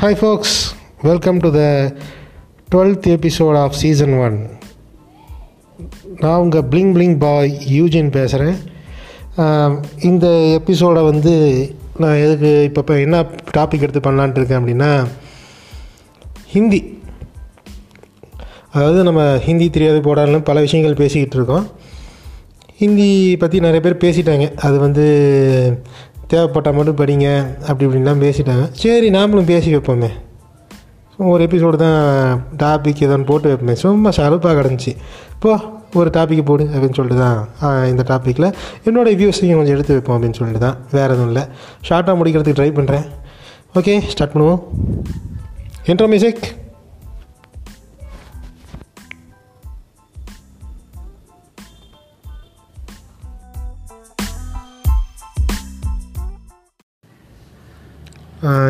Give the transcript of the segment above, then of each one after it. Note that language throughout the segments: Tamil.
Hi, folks. Welcome to the 12th episode of season one நான் உங்கள் பிளிங் பிளிங் பாய் யூஜின் பேசுகிறேன் இந்த எபிசோடை வந்து நான் எதுக்கு இப்போ இப்போ என்ன டாபிக் எடுத்து பண்ணலான்ட்டு இருக்கேன் அப்படின்னா ஹிந்தி. அதாவது நம்ம ஹிந்தி தெரியாது போடாலும் பல விஷயங்கள் பேசிக்கிட்டு இருக்கோம். ஹிந்தி பற்றி நிறைய பேர் பேசிட்டாங்க. அது வந்து தேவைப்பட்டால் மட்டும் படிங்க அப்படி இப்படின்லாம் பேசிட்டாங்க. சரி நாமளும் பேசி வைப்போமே. ஒரு எபிசோடு தான் டாபிக் எதோன்னு போட்டு வைப்போமே. சும்மா சலுப்பாக கிடந்துச்சு. இப்போ ஒரு டாப்பிக்கு போடு அப்படின்னு சொல்லிட்டு தான் இந்த டாப்பிக்கில் என்னோடய வியூஸையும் கொஞ்சம் எடுத்து வைப்போம் அப்படின்னு சொல்லிட்டு தான். வேறு எதுவும் இல்லை. ஷார்ட்டாக முடிக்கிறதுக்கு ட்ரை பண்ணுறேன் ஓகே ஸ்டார்ட் பண்ணுவோம். இன்ட்ரோ மியூசிக்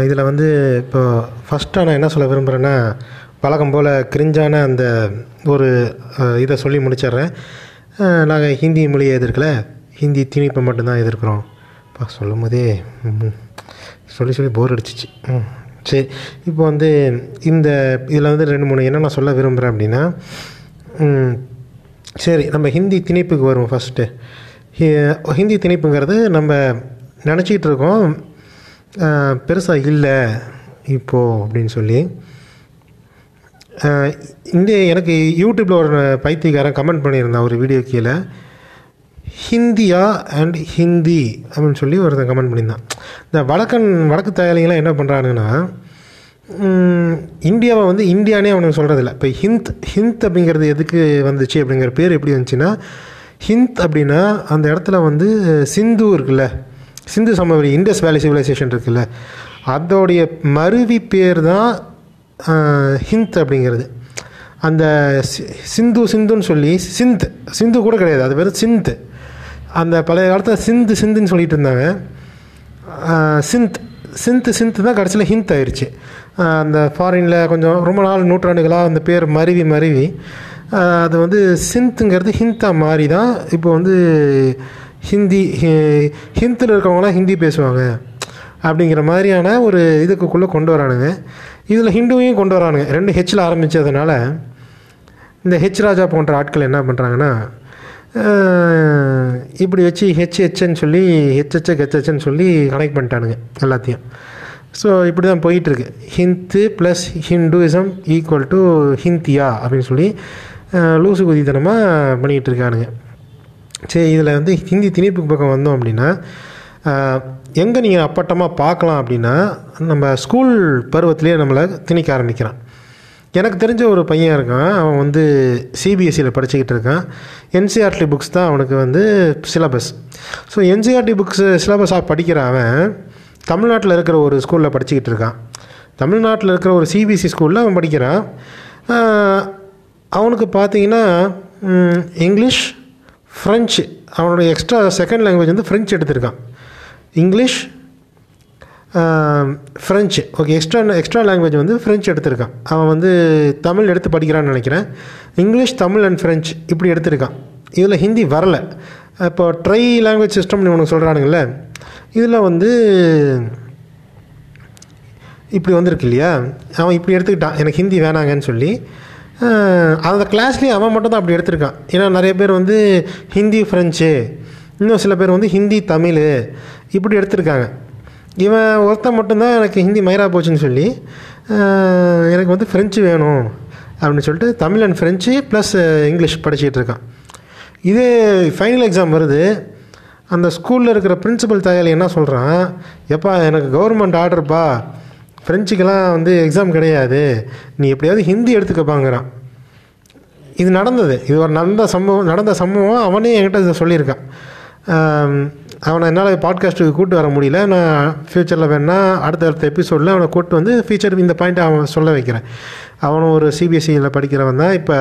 இதில் வந்து இப்போ ஃபஸ்ட்டாக நான் என்ன சொல்ல விரும்புகிறேன்னா வழக்கம் போல் கிரிஞ்சான அந்த ஒரு இதை சொல்லி முடிச்சிடுறேன். நாங்கள் ஹிந்தி மொழியை எதிர்க்கல. ஹிந்தி திணிப்பை மட்டும்தான் எதிர்க்கிறோம். இப்போ சொல்லும் போதே சொல்லி சொல்லி போர் அடிச்சிச்சு. ம் சரி. இப்போ வந்து இந்த இதில் வந்து ரெண்டு மூணு என்ன நான் சொல்ல விரும்புகிறேன் அப்படின்னா சரி நம்ம ஹிந்தி திணிப்புக்கு வருவோம் ஃபஸ்ட்டு ஹிந்தி திணிப்புங்கிறது நம்ம நினச்சிக்கிட்டு இருக்கோம். பெருசாக இல்லை இப்போது அப்படின்னு சொல்லி. அஹ், இந்த எனக்கு யூடியூப்பில் ஒரு பைத்தியக்காரன் கமெண்ட் பண்ணியிருந்தான் ஒரு வீடியோ கீழே. ஹிந்தியா அண்ட் ஹிந்தி அப்படின்னு சொல்லி ஒருத்தன் கமெண்ட் பண்ணியிருந்தான். இந்த வடக்கன் வடக்கு தாயாளிங்களாம் என்ன பண்ணுறானுங்கன்னா இந்தியாவை வந்து இந்தியானே அவனுக்கு சொல்கிறதில்ல இப்போ ஹிந்த் ஹிந்த் அப்படிங்கிறது எதுக்கு வந்துச்சு அப்படிங்கிற பேர் எப்படி வந்துச்சுன்னா ஹிந்த் அப்படின்னா அந்த இடத்துல வந்து சிந்து இருக்குல்ல சிந்து சமவெளி இண்டஸ் வேலி சிவிலைசேஷன் இருக்குல்ல அதோடைய மருவி பேர் தான் ஹிந்த் அப்படிங்கிறது. அந்த சி- சிந்து சிந்துன்னு சொல்லி சிந்த் சிந்து கூட கிடையாது அது பேர் சிந்த். அந்த பழைய காலத்தில் சிந்து சிந்துன்னு சொல்லிட்டு இருந்தாங்க. சிந்த் சிந்த் சிந்த் தான் கடைசியில் ஹிந்த் ஆயிடுச்சு அந்த ஃபாரினில் கொஞ்சம் ரொம்ப நாள் நூற்றாண்டுகளாக அந்த பேர் மருவி மருவி. அது வந்து சிந்த்துங்கிறது ஹிந்தா மாறி தான் இப்போ வந்து ஹிந்தி ஹிந்தில் இருக்கவங்களாம் ஹிந்தி பேசுவாங்க அப்படிங்கிற மாதிரியான ஒரு இதுக்குள்ளே கொண்டு வரானுங்க. இதில் ஹிந்துவையும் கொண்டு வரானுங்க. ரெண்டு ஹெச்சில் ஆரம்பித்ததுனால இந்த ஹெச் ராஜா போன்ற ஆட்கள் என்ன பண்ணுறாங்கன்னா இப்படி வச்சு ஹெச் ஹெச்ன்னு சொல்லி ஹெச்ஹெச் ஹெச்ஹெச்ன்னு சொல்லி கனெக்ட் பண்ணிட்டானுங்க எல்லாத்தையும். ஸோ இப்படி தான் போயிட்டுருக்கு. Hindu plus Hinduism equal to Hindia அப்படின்னு சொல்லி லூசு குதித்தனமாக பண்ணிகிட்டு இருக்கானுங்க. சரி இதில் வந்து ஹிந்தி திணிப்புக்கு பக்கம் வந்தோம் அப்படின்னா எங்கே நீங்கள் அப்பட்டமாக பார்க்கலாம் அப்படின்னா நம்ம ஸ்கூல் பருவத்திலேயே நம்மளை திணிக்க ஆரம்பிக்கிறான். எனக்கு தெரிஞ்ச ஒரு பையன் இருக்கான். அவன் வந்து சிபிஎஸ்சியில் படிச்சுக்கிட்டு இருக்கான். என்சிஆர்டி புக்ஸ் தான் அவனுக்கு வந்து சிலபஸ் ஸோ என்சிஆர்டி புக்ஸ் சிலபஸாக படிக்கிற அவன் தமிழ்நாட்டில் இருக்கிற ஒரு ஸ்கூலில் படிச்சுக்கிட்டு இருக்கான். தமிழ்நாட்டில் இருக்கிற ஒரு சிபிஎஸ்சி ஸ்கூலில் அவன் படிக்கிறான். அவனுக்கு பார்த்தீங்கன்னா இங்கிலீஷ் ஃப்ரெஞ்சு அவனோட எக்ஸ்ட்ரா செகண்ட் லாங்குவேஜ் வந்து ஃப்ரெஞ்சு எடுத்திருக்கான். English French okay extra extra language வந்து ஃப்ரெஞ்சு எடுத்திருக்கான். அவன் வந்து தமிழ் எடுத்து படிக்கிறான்னு நினைக்கிறேன். இங்கிலீஷ் தமிழ் அண்ட் ஃப்ரெஞ்சு இப்படி எடுத்திருக்கான். இதில் ஹிந்தி வரல. இப்போ ட்ரை லாங்குவேஜ் சிஸ்டம்னு உனக்கு சொல்கிறானுங்கள இதில் வந்து இப்படி வந்திருக்கு இல்லையா? அவன் இப்படி எடுத்துக்கிட்டான். எனக்கு ஹிந்தி வேணாங்கன்னு சொல்லி அந்த கிளாஸ்லேயே அவன் மட்டும் தான் அப்படி எடுத்திருக்கான். ஏன்னா நிறைய பேர் வந்து ஹிந்தி ஃப்ரெஞ்சு இன்னும் சில பேர் வந்து ஹிந்தி தமிழ் இப்படி எடுத்திருக்காங்க. இவன் ஒருத்தன் மட்டும்தான் எனக்கு ஹிந்தி மயிரா போச்சுன்னு சொல்லி எனக்கு வந்து ஃப்ரெஞ்சு வேணும் அப்படின்னு சொல்லிட்டு Tamil and French plus English படிச்சுக்கிட்டு இருக்கான். இதே ஃபைனல் எக்ஸாம் வருது. அந்த ஸ்கூலில் இருக்கிற பிரின்சிபல் தாயாளி என்ன சொல்கிறான் எப்பா எனக்கு கவர்மெண்ட் ஆர்டர்ப்பா ஃப்ரெஞ்சுக்கெல்லாம் வந்து எக்ஸாம் கிடையாது. நீ எப்படியாவது ஹிந்தி எடுத்துக்கப்பாங்கிறான். இது நடந்தது. இது ஒரு நடந்த சம்பவம் நடந்த சம்பவம். அவனே என்கிட்ட இதை சொல்லியிருக்கான். அவனை என்னால் பாட்காஸ்ட்டுக்கு கூப்பிட்டு வர முடியல. நான் ஃப்யூச்சரில் வேணா அடுத்த அடுத்த எபிசோடில் அவனை கூட்டு வந்து ஃபியூச்சர் இந்த பாயிண்ட்டை அவன் சொல்ல வைக்கிறேன். அவனும் ஒரு சிபிஎஸ்சியில் படிக்கிறவன் தான். இப்போ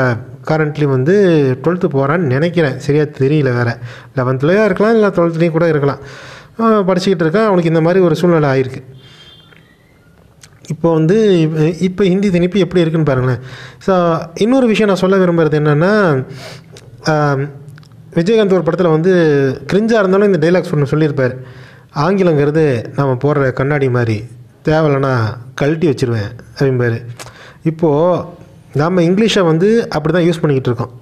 கரண்ட்லி வந்து டுவெல்த்து போகிறான்னு நினைக்கிறேன். சரியாக தெரியல வேறு. லெவன்த்துலேயே இருக்கலாம் இல்லை டுவெல்த்துலேயும் கூட இருக்கலாம். படிச்சுக்கிட்டு இருக்கான். அவனுக்கு இந்த மாதிரி ஒரு சூழ்நிலை ஆயிருக்கு. இப்போ வந்து இப்போ ஹிந்தி திணிப்பு எப்படி இருக்குன்னு பாருங்களேன். ஸோ இன்னொரு விஷயம் நான் சொல்ல விரும்புகிறது என்னென்னா விஜயகாந்த் ஒரு படத்தில் வந்து கிரிஞ்சாக இருந்தாலும் இந்த டைலாக்ஸ் ஒன்று சொல்லியிருப்பார். ஆங்கிலங்கிறது நம்ம போடுற கண்ணாடி மாதிரி. தேவையில்லைன்னா கழட்டி வச்சிருவேன் அப்படிம்பார். இப்போது நாம் இங்கிலீஷை வந்து அப்படி தான் யூஸ் பண்ணிக்கிட்டு இருக்கோம்.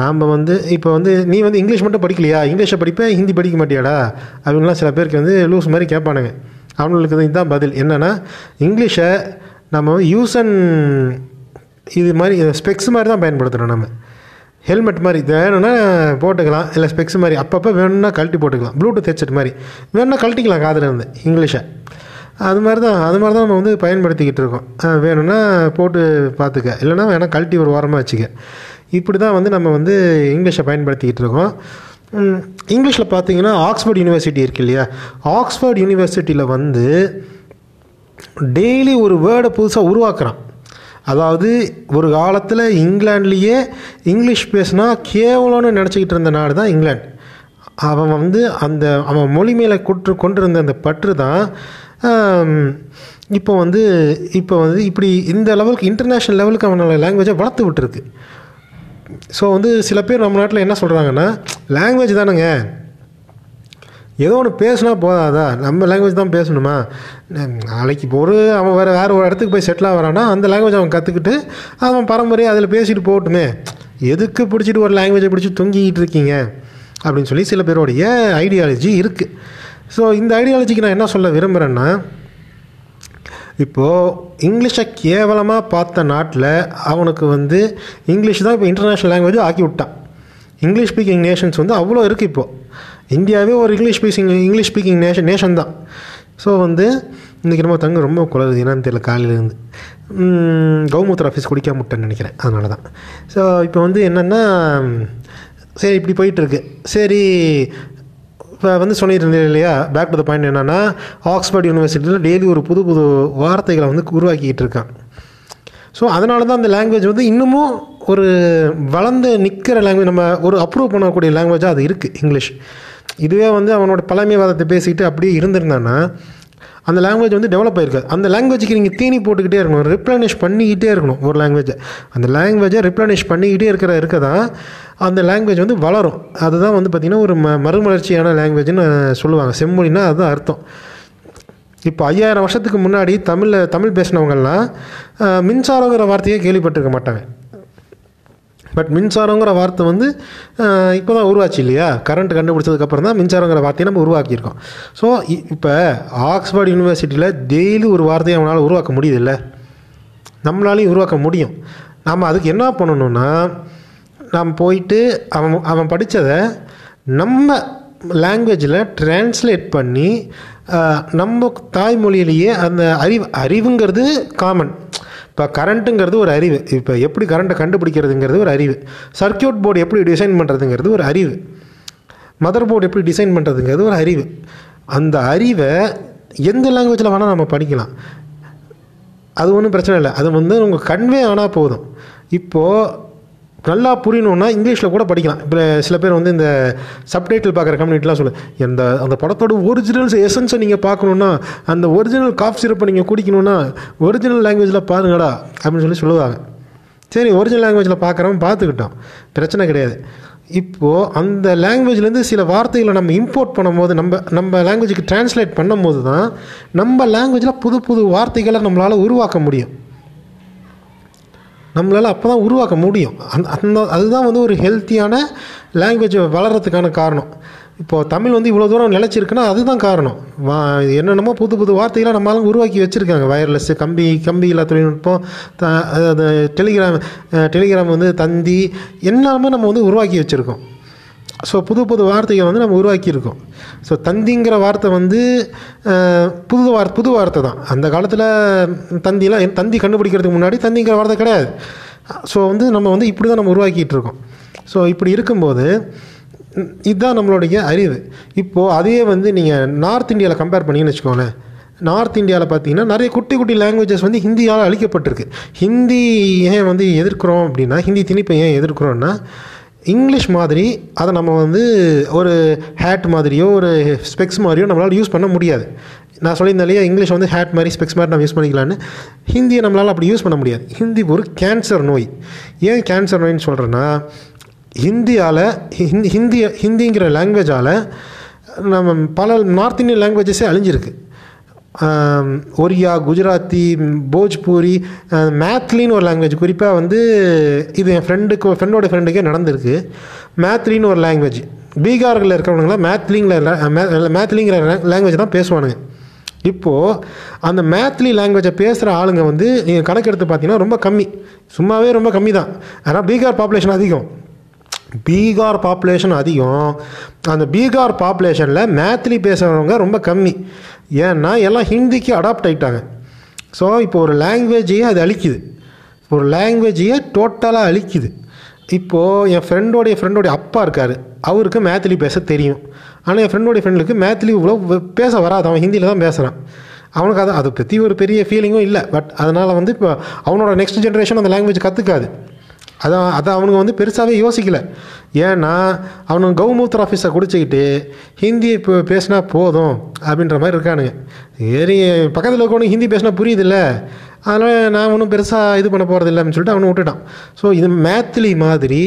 நாம் வந்து இப்போ வந்து நீ வந்து இங்கிலீஷ் மட்டும் படிக்கலையா? இங்கிலீஷை படிப்பேன் ஹிந்தி படிக்க மாட்டியாடா? அப்படின்லாம் சில பேருக்கு வந்து லூஸ் மாதிரி கேட்பானுங்க. அவங்களுக்கு இதுதான் பதில். என்னென்னா இங்கிலீஷை நம்ம யூஸ் அண்ட் இது மாதிரி ஸ்பெக்ஸ் மாதிரி தான் பயன்படுத்துகிறோம் நம்ம. ஹெல்மெட் மாதிரி வேணும்னா போட்டுக்கலாம் இல்லை ஸ்பெக்ஸ் மாதிரி அப்பப்போ வேணும்னா கழட்டி போட்டுக்கலாம். ப்ளூடூத் ஹெட்செட் மாதிரி வேணும்னா கழட்டிக்கலாம் காதில் இருந்து இங்கிலீஷை. அது மாதிரி தான் அது மாதிரி தான் நம்ம வந்து பயன்படுத்திக்கிட்டு இருக்கோம். வேணும்னா போட்டு பார்த்துக்க. இல்லைன்னா வேணால் கழட்டி ஒரு ஓரமாக வச்சுக்க. இப்படி தான் வந்து நம்ம வந்து இங்கிலீஷை பயன்படுத்திக்கிட்டு இருக்கோம். இங்கிலீஷில் பார்த்தீங்கன்னா ஆக்ஸ்ஃபோர்ட் யூனிவர்சிட்டி இருக்கு இல்லையா? ஆக்ஸ்ஃபோர்ட் யூனிவர்சிட்டியில் வந்து டெய்லி ஒரு வேர்டை புதுசாக உருவாக்குறான். அதாவது ஒரு காலத்தில் இங்கிலாண்ட்லேயே இங்கிலீஷ் பேசினா கேவலம்னு நினச்சிக்கிட்டு இருந்த நாடு தான் இங்கிலாந்து. அவன் வந்து அந்த அவன் மொழி மேலே கொற்று கொண்டிருந்த அந்த பற்று தான் இப்போ வந்து இப்போ வந்து இப்படி இந்த லெவலுக்கு இன்டர்நேஷ்னல் லெவலுக்கு அவனோட லாங்குவேஜை வளர்த்து விட்டுருக்கு. ஸோ வந்து சில பேர் நம்ம நாட்டில் என்ன சொல்கிறாங்கன்னா லாங்குவேஜ் தானேங்க. ஏதோ ஒன்று பேசுனா போதாதா? நம்ம லாங்குவேஜ் தான் பேசணுமா? நாளைக்கு இப்போ ஒரு அவன் வேறு வேறு ஒரு இடத்துக்கு போய் செட்டில் ஆகிறான்னா அந்த லாங்குவேஜ் அவன் கற்றுக்கிட்டு அவன் பரம்பரையாக அதில் பேசிட்டு போகட்டுமே. எதுக்கு பிடிச்சிட்டு ஒரு லாங்குவேஜை பிடிச்சி தொங்கிக்கிட்டு இருக்கீங்க? அப்படின்னு சொல்லி சில பேருடைய ஐடியாலஜி இருக்குது ஸோ இந்த ஐடியாலஜிக்கு நான் என்ன சொல்ல விரும்புகிறேன்னா இப்போது இங்கிலீஷை கேவலமாக பார்த்த நாட்டில் அவனுக்கு வந்து இங்கிலீஷ் தான் இப்போ இன்டர்நேஷ்னல் லாங்குவேஜ் ஆக்கி விட்டான். இங்கிலீஷ் ஸ்பீக்கிங் நேஷன்ஸ் வந்து அவ்வளோ இருக்குது இப்போது இந்தியாவே ஒரு English speaking English speaking nation nation தான். ஸோ வந்து இன்றைக்கி நம்ம தங்க ரொம்ப குளருது என்னன்னு தெரியல காலையிலேருந்து. கௌமூத்திர ஆஃபீஸ் குடிக்காம விட்டேன்னு நினைக்கிறேன். அதனால தான். ஸோ இப்போ வந்து என்னென்னா சரி இப்படி போயிட்டுருக்கு சரி இப்போ வந்து சொல்லியிருந்தேன் இல்லையா? பேக் டு த பாயிண்ட் என்னென்னா ஆக்ஸ்ஃபோர்ட் யூனிவர்சிட்டியில் டெய்லி ஒரு புது புது வார்த்தைகளை வந்து உருவாக்கிட்டு இருக்கான். ஸோ அதனால தான் அந்த லாங்குவேஜ் வந்து இன்னமும் ஒரு வளர்ந்து நிற்கிற லாங்குவேஜ் நம்ம ஒரு அப்ரூவ் பண்ணக்கூடிய லாங்குவேஜாக அது இருக்குது இங்கிலீஷ் இதுவே வந்து அவனோட பழமைவாதத்தை பேசிக்கிட்டு அப்படியே இருந்திருந்தான்னா அந்த லாங்குவேஜ் வந்து டெவலப் ஆகிருக்காது அந்த லாங்குவேஜுக்கு நீங்கள் தீனி போட்டுக்கிட்டே இருக்கணும். ரிப்ளனிஷ் பண்ணிக்கிட்டே இருக்கணும் ஒரு லாங்குவேஜை அந்த லாங்குவேஜை ரிப்ளனிஷ் பண்ணிக்கிட்டே இருக்கிற இருக்க தான் அந்த லாங்குவேஜ் வந்து வளரும். அதுதான் வந்து பார்த்திங்கன்னா ஒரு ம மறுமலர்ச்சியான லாங்குவேஜ்னு சொல்லுவாங்க. செம்மொழின்னா அதுதான் அர்த்தம். இப்போ ஐயாயிரம் வருஷத்துக்கு முன்னாடி தமிழில் தமிழ் பேசினவங்கள்லாம் மின்சாரங்கிற வார்த்தையே கேள்விப்பட்டிருக்க மாட்டாங்க. பட் மின்சாரங்கிற வார்த்தை வந்து இப்போ தான் உருவாச்சு இல்லையா? கரண்ட் கண்டுபிடிச்சதுக்கப்புறம் தான் மின்சாரங்கிற வார்த்தையை நம்ம உருவாக்கியிருக்கோம். ஸோ இப்போ ஆக்ஸ்போர்ட் யூனிவர்சிட்டியில் டெய்லி ஒரு வார்த்தையை அவனால் உருவாக்க முடியுதில்ல? நம்மளாலையும் உருவாக்க முடியும். நாம் அதுக்கு என்ன பண்ணணும்னா நாம் போயிட்டு அவன் அவன் படித்ததை நம்ம லாங்குவேஜில் ட்ரான்ஸ்லேட் பண்ணி நம்ம தாய்மொழியிலேயே அந்த அறிவு அறிவுங்கிறது காமன் இப்போ கரண்ட்டுங்கிறது ஒரு அறிவு. இப்போ எப்படி கரண்ட்டை கண்டுபிடிக்கிறதுங்கிறது ஒரு அறிவு. சர்க்கியூட் போர்டு எப்படி டிசைன் பண்ணுறதுங்கிறது ஒரு அறிவு. மதர் போர்டு எப்படி டிசைன் பண்ணுறதுங்கிறது ஒரு அறிவு. அந்த அறிவை எந்த லாங்குவேஜில் வேணால் நம்ம படிக்கலாம். அது ஒன்றும் பிரச்சனை இல்லை. அது வந்து உங்கள் கன்வே ஆனால் போதும். இப்போது நல்லா புரியணுன்னா இங்கிலீஷில் கூட படிக்கலாம். இப்போ சில பேர் வந்து இந்த சப்டைட்டில் பார்க்குற கம்யூனிட்டிலாம் சொல்லு இந்த அந்த படத்தோட ஒரிஜினல்ஸ் எசன்ஸை நீங்கள் பார்க்கணுன்னா அந்த ஒரிஜினல் காஃப் சிறப்பை நீங்கள் குடிக்கணுன்னா ஒரிஜினல் லாங்குவேஜில் பாருங்கடா அப்படின்னு சொல்லி சொல்லுவாங்க. சரி ஒரிஜினல் லாங்குவேஜில் பார்க்குறவன் பார்த்துக்கிட்டோம் பிரச்சனை கிடையாது. இப்போது அந்த லாங்குவேஜ்லேருந்து சில வார்த்தைகளை நம்ம இம்போர்ட் பண்ணும்போது நம்ம நம்ம லாங்குவேஜுக்கு டிரான்ஸ்லேட் பண்ணும்போது தான் நம்ம லாங்குவேஜில் புது புது வார்த்தைகளை நம்மளால் உருவாக்க முடியும். நம்மளால் அப்போ தான் உருவாக்க முடியும். அந் அந்த அதுதான் வந்து ஒரு ஹெல்த்தியான லாங்குவேஜ் வளர்கிறதுக்கான காரணம். இப்போது தமிழ் வந்து இவ்வளோ தூரம் நிலச்சிருக்குன்னா அதுதான் காரணம். வா என்னென்னமோ புது புது வார்த்தைகளை நம்மளால உருவாக்கி வச்சுருக்காங்க. வயர்லெஸ் கம்பி கம்பி இல்லா தொழில்நுட்பம் த அது டெலிகிராம் டெலிகிராம் வந்து தந்தி எல்லாமே நம்ம வந்து உருவாக்கி வச்சுருக்கோம். ஸோ புது புது வார்த்தையை வந்து நம்ம உருவாக்கியிருக்கோம். ஸோ தந்திங்கிற வார்த்தை வந்து புது வார்த்தை புது வார்த்தை தான். அந்த காலத்தில் தந்திலாம் என் தந்தி கண்டுபிடிக்கிறதுக்கு முன்னாடி தந்திங்கிற வார்த்தை கிடையாது. ஸோ வந்து நம்ம வந்து இப்படி தான் நம்ம உருவாக்கிட்டு இருக்கோம் ஸோ இப்படி இருக்கும்போது இதுதான் நம்மளுடைய அறிவு. இப்போது அதையே வந்து நீங்கள் நார்த் இந்தியாவில் கம்பேர் பண்ணிங்கன்னு வச்சுக்கோங்களேன். நார்த் இந்தியாவில் பார்த்தீங்கன்னா நிறைய குட்டி குட்டி லாங்குவேஜஸ் வந்து ஹிந்தியால் அழிக்கப்பட்டிருக்கு. ஹிந்தி ஏன் வந்து எதிர்க்கிறோம் அப்படின்னா ஹிந்தி திணிப்பை ஏன் எதிர்க்கிறோன்னா இங்கிலீஷ் மாதிரி அதை நம்ம வந்து ஒரு ஹேட் மாதிரியோ ஒரு ஸ்பெக்ஸ் மாதிரியோ நம்மளால் யூஸ் பண்ண முடியாது. நான் சொல்லியிருந்தேன் இல்லையா இங்கிலீஷ் வந்து ஹேட் மாதிரி ஸ்பெக்ஸ் மாதிரி நம்ம யூஸ் பண்ணிக்கலான்னு ஹிந்தியை நம்மளால் அப்படி யூஸ் பண்ண முடியாது. ஹிந்தி ஒரு கேன்சர் நோய். ஏன் கேன்சர் நோயின்னு சொல்கிறேன்னா ஹிந்தியால் ஹிந்தி ஹிந்திங்கிற லாங்குவேஜால் நம்ம பல நார்த் இந்தியன் லாங்குவேஜஸே அழிஞ்சிருக்கு. ஒரியா குஜராத்தி போஜ்பூரி மேத்லின்னு ஒரு லாங்குவேஜ் குறிப்பாக வந்து இது என் ஃப்ரெண்டுக்கு ஃப்ரெண்டோட ஃப்ரெண்டுக்கே நடந்திருக்கு. மேத்லின்னு ஒரு லாங்குவேஜ் பீகாரில் இருக்கிறவங்களாம் மேத்லிங்கில் மேத்லிங்கிற லாங்குவேஜ் தான் பேசுவானுங்க. இப்போது அந்த மேத்லி லாங்குவேஜை பேசுகிற ஆளுங்க வந்து நீங்கள் கணக்கெடுத்து பார்த்தீங்கன்னா ரொம்ப கம்மி. சும்மாவே ரொம்ப கம்மி தான். ஆனால் பீகார் பாப்புலேஷன் அதிகம். பீகார் பாப்புலேஷன் அதிகம். அந்த பீகார் பாப்புலேஷனில் மேத்லி பேசுகிறவங்க ரொம்ப கம்மி. ஏன்னா எல்லாம் ஹிந்திக்கு அடாப்ட் ஆகிட்டாங்க ஸோ இப்போ ஒரு லாங்குவேஜையே அது அழிக்குது. ஒரு லாங்குவேஜையே டோட்டலாக அழிக்குது. இப்போது என் ஃப்ரெண்டோடைய ஃப்ரெண்டோடைய அப்பா இருக்கார். அவருக்கு மேத்லி பேச தெரியும். ஆனால் என் ஃப்ரெண்டோடைய ஃப்ரெண்டுக்கு மேத்லி இவ்வளோ பேச வராது. அவன் ஹிந்தியில் தான் பேசுகிறான் அவனுக்கு அது அதை பற்றி ஒரு பெரிய ஃபீலிங்கும் இல்லை. பட் அதனால் வந்து இப்போ அவனோட நெக்ஸ்ட் ஜென்ரேஷன் அந்த லாங்குவேஜ் கற்றுக்காது அதான் அதை அவனுங்க வந்து பெருசாகவே யோசிக்கல. ஏன்னா அவனுங்க கவுமூத்தர் ஆஃபீஸை குடிச்சிக்கிட்டு ஹிந்தி இப்போ பேசினா போதும் அப்படின்ற மாதிரி இருக்கானுங்க. சரி பக்கத்தில் இருக்கவனுக்கு ஹிந்தி பேசினா புரியுதுல்ல. அதனால் நான் ஒன்றும் பெருசாக இது பண்ண போகிறது அப்படின்னு சொல்லிட்டு அவனை விட்டுட்டான். ஸோ இது மேத்லி மாதிரி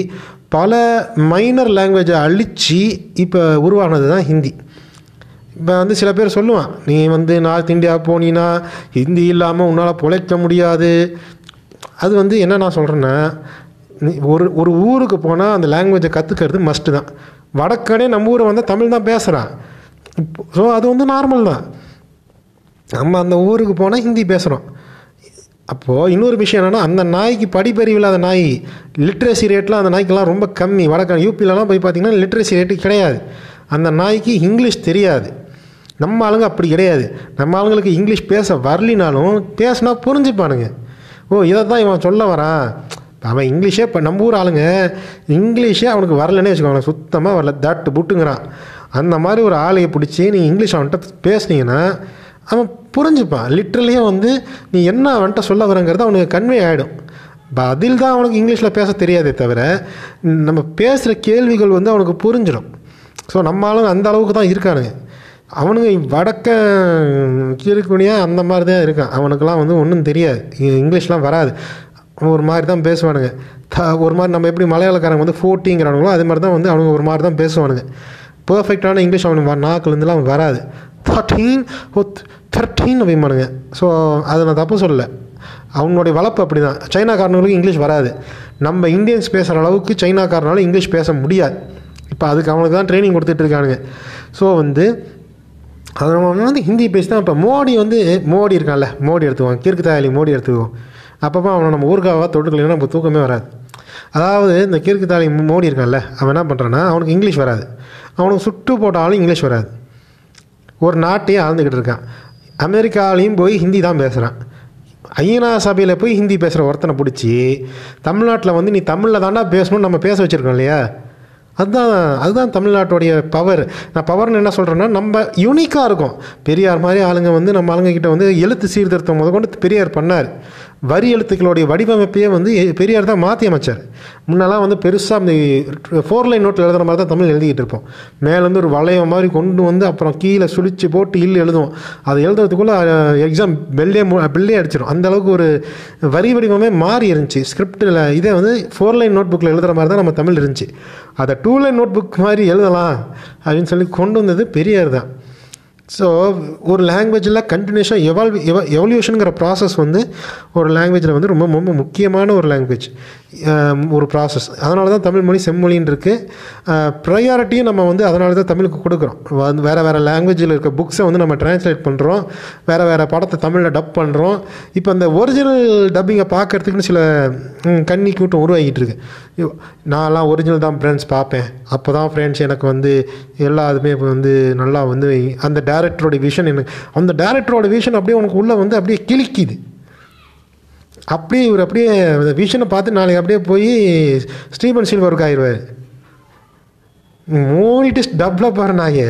பல மைனர் லாங்குவேஜை அழித்து இப்போ உருவானது தான் ஹிந்தி. இப்போ வந்து சில பேர் சொல்லுவான் நீ வந்து நார்த் இந்தியா போனீன்னா ஹிந்தி இல்லாமல் உன்னால் பிழைக்க முடியாது. அது வந்து என்ன நான் சொல்கிறேன்னா ஒரு ஒரு ஊருக்கு போனால் அந்த லாங்குவேஜை கற்றுக்கிறது மஸ்ட்டு தான். வடக்கடே நம்ம ஊரை வந்தால் தமிழ் தான் பேசுகிறான் இப்போ ஸோ அது வந்து நார்மல் தான். நம்ம அந்த ஊருக்கு போனால் ஹிந்தி பேசுகிறோம் அப்போது இன்னொரு விஷயம் என்னென்னா அந்த நாய்க்கு படிப்பறிவு இல்லாத நாய் லிட்ரஸி ரேட்லாம் அந்த நாய்க்கெல்லாம் ரொம்ப கம்மி. வடக்க யூபிலலாம் போய் பார்த்தீங்கன்னா லிட்ரஸி ரேட்டு கிடையாது. அந்த நாய்க்கு இங்கிலீஷ் தெரியாது. நம்ம ஆளுங்க அப்படி கிடையாது. நம்ம ஆளுங்களுக்கு இங்கிலீஷ் பேச வரலினாலும் பேசினா புரிஞ்சுப்பானுங்க. ஓ இதை தான் இவன் சொல்ல வரான். அவன் இங்கிலீஷே இப்போ நம்ம ஊர் ஆளுங்க. இங்கிலீஷே அவனுக்கு வரலன்னே வச்சுக்கோங்க சுத்தமாக வரல. தட்டு புட்டுங்கிறான். அந்த மாதிரி ஒரு ஆளையை பிடிச்சி நீங்கள் இங்கிலீஷ் அவன்கிட்ட பேசுனீங்கன்னா அவன் புரிஞ்சுப்பான். லிட்ரலியே வந்து நீ என்ன அவன்கிட்ட சொல்ல வரங்கிறது அவனுக்கு கன்வே ஆகிடும் பதில் தான் அவனுக்கு இங்கிலீஷில் பேச தெரியாதே தவிர நம்ம பேசுகிற கேள்விகள் வந்து அவனுக்கு புரிஞ்சிடும். ஸோ நம்ம ஆளுங்க அந்த அளவுக்கு தான் இருக்கானுங்க. அவனுங்க வடக்க கீழ்குனியாக அந்த மாதிரி தான் இருக்கான். அவனுக்கெல்லாம் வந்து ஒன்றும் தெரியாது. இங்கிலீஷ்லாம் வராது. ஒரு மாதிரி தான் பேசுவானுங்க. த ஒரு மாதிரி நம்ம எப்படி மலையாளக்காரங்க வந்து ஃபோர்ட்டிங்கிறானுங்களோ அது மாதிரி தான் வந்து அவனுங்க ஒரு மாதிரி தான் பேசுவானுங்க பர்ஃபெக்டான இங்கிலீஷ் அவனுக்கு நாக்குலேருந்துலாம் அவன் வராது. தேர்ட்டீன் ஓ தேர்ட்டீன் அப்படிம்பானுங்க. ஸோ அதை நான் தப்பு சொல்லலை. அவனுடைய வளர்ப்பு அப்படி தான் சைனாக்காரனுங்களுக்கு இங்கிலீஷ் வராது. நம்ம இந்தியன்ஸ் பேசுகிற அளவுக்கு சைனாக்காரனால இங்கிலீஷ் பேச முடியாது. இப்போ அதுக்கு அவனுக்கு தான் ட்ரைனிங் கொடுத்துட்டு இருக்கானுங்க. ஸோ வந்து அவன் வந்து ஹிந்தி பேசி தான் இப்போ மோடி வந்து மோடி இருக்கான்ல மோடி எடுத்துக்குவோம் கிறுக்கு தாயாளி மோடி எடுத்துக்குவோம் அப்பப்போ அவனை நம்ம ஊருக்காவா தொட்டுக்கலாம் நம்ம தூக்கமே வராது. அதாவது இந்த கிறுக்கு தாலி மோடி இருக்கான்ல அவன் என்ன பண்ணுறான்னா அவனுக்கு இங்கிலீஷ் வராது. அவனுக்கு சுட்டு போட்டாலும் இங்கிலீஷ் வராது. ஒரு நாட்டையே ஆழ்ந்துக்கிட்டு இருக்கான். அமெரிக்காலையும் போய் ஹிந்தி தான் பேசுகிறான் ஐநா சபையில் போய் ஹிந்தி பேசுகிற ஒருத்தனை பிடிச்சி தமிழ்நாட்டில் வந்து நீ தமிழில் தாண்டா பேசணும்னு நம்ம பேச வச்சுருக்கோம் இல்லையா? அதுதான் அதுதான் தமிழ்நாட்டுடைய பவர் நான் பவர்னு என்ன சொல்கிறேன்னா நம்ம யூனிக்காக இருக்கும். பெரியார் மாதிரி ஆளுங்க வந்து நம்ம ஆளுங்க கிட்ட வந்து எழுத்து சீர்திருத்தம் முத கொண்டு பெரியார் பண்ணார். வரி எழுத்துக்களுடைய வடிவமைப்பையே வந்து பெரியார் தான் மாற்றி அமைச்சார். முன்னெல்லாம் வந்து பெருசாக அந்த ஃபோர் லைன் நோட்டில் எழுதுற மாதிரி தான் தமிழ் எழுதிக்கிட்டு இருப்போம். மேலேருந்து ஒரு வளையம் மாதிரி கொண்டு வந்து அப்புறம் கீழே சுழிச்சு போட்டு இல்லை எழுதுவோம். அதை எழுதுறதுக்குள்ளே எக்ஸாம் பெல்லே பெல்லே அடிச்சிடும் அந்தளவுக்கு ஒரு வரி வடிவமே மாறி இருந்துச்சு. ஸ்கிரிப்டில் இதே வந்து ஃபோர் லைன் நோட் புக்கில் எழுதுகிற மாதிரி தான் நம்ம தமிழ் இருந்துச்சு. அதை டூ லைன் நோட் புக் மாதிரி எழுதலாம் அப்படின்னு சொல்லி கொண்டு வந்தது பெரியார் தான். ஸோ ஒரு லாங்குவேஜில் கண்டினியூஷாக எவால்வ் எவ எவல்யூஷனுங்கிற ப்ராசஸ் வந்து ஒரு லாங்குவேஜில் வந்து ரொம்ப ரொம்ப முக்கியமான ஒரு லாங்குவேஜ் ஒரு ப்ராசஸ் அதனால தான் தமிழ் மொழி செம்மொழின்னு இருக்குது ப்ரையாரிட்டியும் நம்ம வந்து அதனால தான் தமிழுக்கு கொடுக்குறோம். வந்து வேறு வேறு லாங்குவேஜில் இருக்க புக்ஸை வந்து நம்ம டிரான்ஸ்லேட் பண்ணுறோம் வேறு வேறு படத்தை தமிழில் டப் பண்ணுறோம் இப்போ அந்த ஒரிஜினல் டப்பிங்கை பார்க்கறதுக்குன்னு சில ம், கன்னி கூட்டம் உருவாகிட்டு இருக்கு. நான்லாம் ஒரிஜினல் தான் ஃப்ரெண்ட்ஸ் பார்ப்பேன். அப்போ தான் ஃப்ரெண்ட்ஸ் எனக்கு வந்து எல்லா இதுமே இப்போ வந்து நல்லா வந்து அந்த டேரக்டரோட விஷன் எனக்கு அந்த டேரக்டரோட விஷன் அப்படியே உனக்கு உள்ளே வந்து அப்படியே கிழிக்குது. அப்படியே இவர் அப்படியே அந்த விஷனை பார்த்து நாளைக்கு அப்படியே போய் ஸ்டீபன் சில்வருக்கு ஆயிடுவார். மூடிட்டு டப்பில் பாரு நாயே.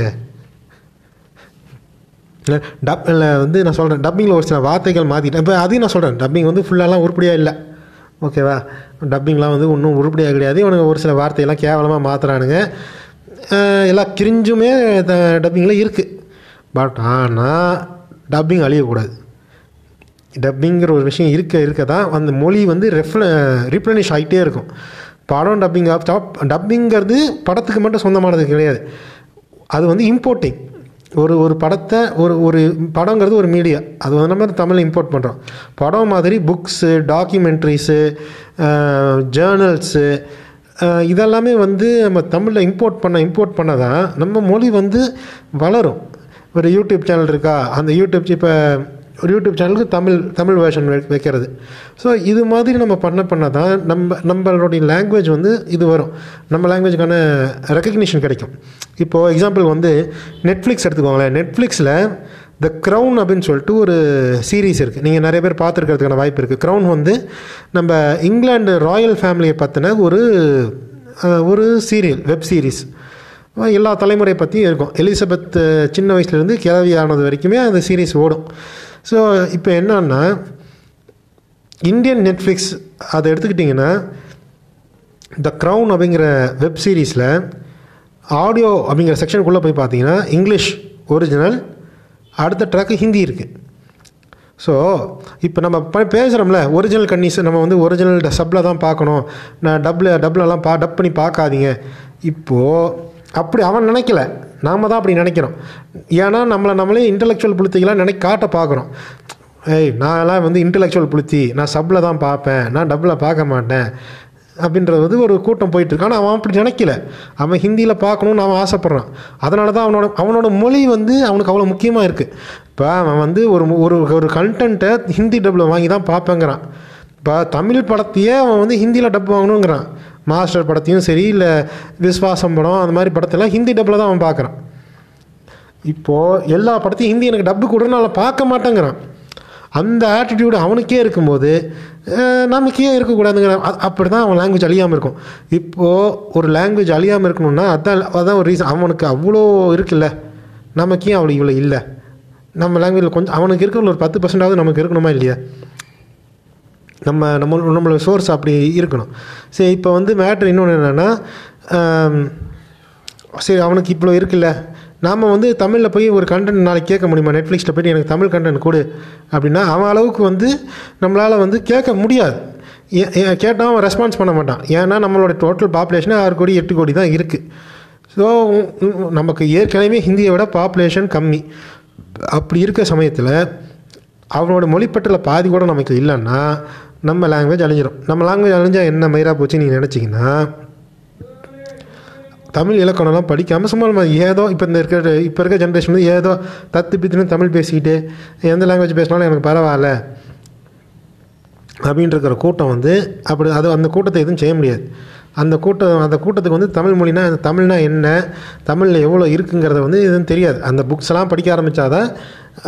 இல்லை டப் இல்லை வந்து நான் சொல்கிறேன் டப்பிங்கில் ஒரு சில வார்த்தைகள் மாற்றிட்டேன் இப்போ அதையும் நான் சொல்கிறேன் டப்பிங் வந்து ஃபுல்லாலாம் உருப்படியாக இல்லை. ஓகேவா டப்பிங்லாம் வந்து ஒன்றும் உருப்படியாக கிடையாது. இவனுங்க ஒரு சில வார்த்தையெல்லாம் கேவலமாக மாற்றுறானுங்க எல்லா கிரிஞ்சுமே டப்பிங்கில் இருக்குது பட் ஆனால் டப்பிங் அழியக்கூடாது. டப்பிங்கிற ஒரு விஷயம் இருக்க இருக்க தான் அந்த மொழி வந்து ரெஃப்ள ரீப்ளனிஷ் ஆகிட்டே இருக்கும். படம் டப்பிங் டப்பிங்கிறது படத்துக்கு மட்டும் சொந்தமானது கிடையாது. அது வந்து இம்போர்ட்டிங் ஒரு ஒரு படத்தை ஒரு ஒரு படங்கிறது ஒரு மீடியா அது வந்து நம்ம தமிழில் இம்போர்ட் பண்ணுறோம் படம் மாதிரி புக்ஸு டாக்குமெண்ட்ரிஸு ஜேர்னல்ஸு இதெல்லாமே வந்து நம்ம தமிழில் இம்போர்ட் பண்ண இம்போர்ட் பண்ண தான் நம்ம மொழி வந்து வளரும். ஒரு யூடியூப் சேனல் இருக்கா? அந்த யூடியூப் இப்போ ஒரு யூடியூப் சேனலுக்கு தமிழ் தமிழ் வேர்ஷன் வைக்கிறது. ஸோ இது மாதிரி நம்ம பண்ண பண்ண தான் நம்ம நம்மளுடைய லாங்குவேஜ் வந்து இது வரும். நம்ம லாங்குவேஜுக்கான ரெக்கக்னிஷன் கிடைக்கும். இப்போது எக்ஸாம்பிள் வந்து நெட்ஃப்ளிக்ஸ் எடுத்துக்கோங்களேன். நெட்ஃப்ளிக்ஸில் த க்ரௌன் அப்படின்னு சொல்லிட்டு ஒரு சீரீஸ் இருக்குது நீங்கள் நிறைய பேர் பார்த்துருக்கிறதுக்கான வாய்ப்பு இருக்குது க்ரௌன் வந்து நம்ம இங்கிலாந்து ராயல் ஃபேமிலியை பற்றின ஒரு ஒரு சீரியல் வெப் சீரிஸ் எல்லா தலைமுறை பற்றியும் இருக்கும். எலிசபெத் சின்ன வயசுலேருந்து கிழவி ஆனது வரைக்குமே அந்த சீரீஸ் ஓடும். ஸோ இப்போ என்னன்னா இந்தியன் நெட்ஃப்ளிக்ஸ் அதை எடுத்துக்கிட்டிங்கன்னா த க்ரௌன் அப்படிங்கிற வெப் சீரிஸில் ஆடியோ அப்படிங்கிற செக்ஷனுக்குள்ளே போய் பார்த்தீங்கன்னா இங்கிலீஷ் ஒரிஜினல் அடுத்த ட்ராக்கு ஹிந்தி இருக்குது ஸோ இப்போ நம்ம ப பேசுகிறோம்ல ஒரிஜினல் கன்னிஸ் நம்ம வந்து ஒரிஜினல் சப்பில் தான் பார்க்கணும் நான் டப்பில் டப்லலாம் பா டப் பண்ணி பார்க்காதீங்க இப்போது அப்படி அவன் நினைக்கல. நாம தான் அப்படி நினைக்கிறோம். ஏன்னா நம்மளை நம்மளே இன்டலெக்சுவல் புளுத்திகளாக நினை காட்ட பார்க்குறோம் ஏய் நான்லாம் வந்து இன்டலெக்சுவல் புளுத்தி. நான் சப்பில் தான் பார்ப்பேன் நான் டப்பில் பார்க்க மாட்டேன். அப்படின்றது வந்து ஒரு கூட்டம் போயிட்டு இருக்கு. ஆனால் அவன் அப்படி நினைக்கல. அவன் ஹிந்தியில் பார்க்கணுன்னு அவன் ஆசைப்பட்றான். அதனால தான் அவனோட அவனோட மொழி வந்து அவனுக்கு அவ்வளோ முக்கியமாக இருக்குது இப்போ அவன் வந்து ஒரு ஒரு ஒரு கண்டென்ட்டை ஹிந்தி டப்பில் வாங்கி தான் பார்ப்பேங்கிறான் இப்போ தமிழ் படத்தையே அவன் வந்து ஹிந்தியில் டப் வாங்கணுங்கிறான். மாஸ்டர் படத்தையும் சரி இல்லை விஸ்வாசம் படம் அந்த மாதிரி படத்தெல்லாம் ஹிந்தி டப்பில் தான் அவன் பார்க்குறான் இப்போது எல்லா படத்தையும் ஹிந்தி எனக்கு டப்பு கூட நான் பார்க்க மாட்டேங்கிறான். அந்த ஆட்டிடியூடு அவனுக்கே இருக்கும்போது அஹ், நமக்கு ஏன் இருக்கக்கூடாதுங்கிற அப்படி தான் அவன் லாங்குவேஜ் அழியாமல் இருக்கும். இப்போது ஒரு லாங்குவேஜ் அழியாமல் இருக்கணும்னா அதான் அதான் ஒரு ரீசன் அவனுக்கு அவ்வளோ இருக்குல்ல. நமக்கே அவளுக்கு அவ்வளோ இவ்வளோ இல்லை. நம்ம லாங்குவேஜில் கொஞ்சம் அவனுக்கு இருக்கிற ஒரு பத்து பர்சன்டாவது நமக்கு இருக்கணுமா இல்லையா? நம்ம நம்ம நம்மளோட சோர்ஸ் அப்படி இருக்கணும். சரி இப்போ வந்து மேட்ரு இன்னொன்று என்னென்னா சரி அவனுக்கு இவ்வளோ இருக்குல்ல. நாம் வந்து தமிழில் போய் ஒரு கண்டென்ட் நாளைக்கு கேட்க முடியுமா? நெட்ஃப்ளிக்ஸில் போய்ட்டு எனக்கு தமிழ் கண்டென்ட் கொடு அப்படின்னா அவன் அளவுக்கு வந்து நம்மளால் வந்து கேட்க முடியாது. ஏ- கேட்டால் அவன் ரெஸ்பான்ஸ் பண்ண மாட்டான். ஏன்னா நம்மளோட டோட்டல் பாப்புலேஷனே ஆறு கோடி எட்டு கோடி தான் இருக்குது ஸோ நமக்கு ஏற்கனவே ஹிந்தியை விட பாப்புலேஷன் கம்மி. அப்படி இருக்க சமயத்தில் அவனோட மொழிப்பற்றில் பாதி கூட நமக்கு இல்லைன்னா நம்ம லாங்குவேஜ் அழிஞ்சிடும் நம்ம லாங்குவேஜ் அழிஞ்சால் என்ன மயிராக போச்சு நீங்கள் நினச்சிங்கன்னா தமிழ் இலக்கணம்லாம் படிக்காமல் சும்மா நம்ம ஏதோ இப்போ இந்த இருக்கிற இப்போ இருக்க ஜென்ரேஷன் வந்து ஏதோ தத்து பித்துன்னு தமிழ் பேசிக்கிட்டு எந்த லாங்குவேஜ் பேசினாலும் எனக்கு பரவாயில்ல அப்படின்ட்டு இருக்கிற கூட்டம் வந்து அப்படி அது அந்த கூட்டத்தை எதுவும் செய்ய முடியாது. அந்த கூட்டம் அந்த கூட்டத்துக்கு வந்து தமிழ் மொழினா தமிழ்னா என்ன தமிழில் எவ்வளோ இருக்குங்கிறத வந்து எதுவும் தெரியாது. அந்த புக்ஸ் எல்லாம் படிக்க ஆரம்பித்தாதான்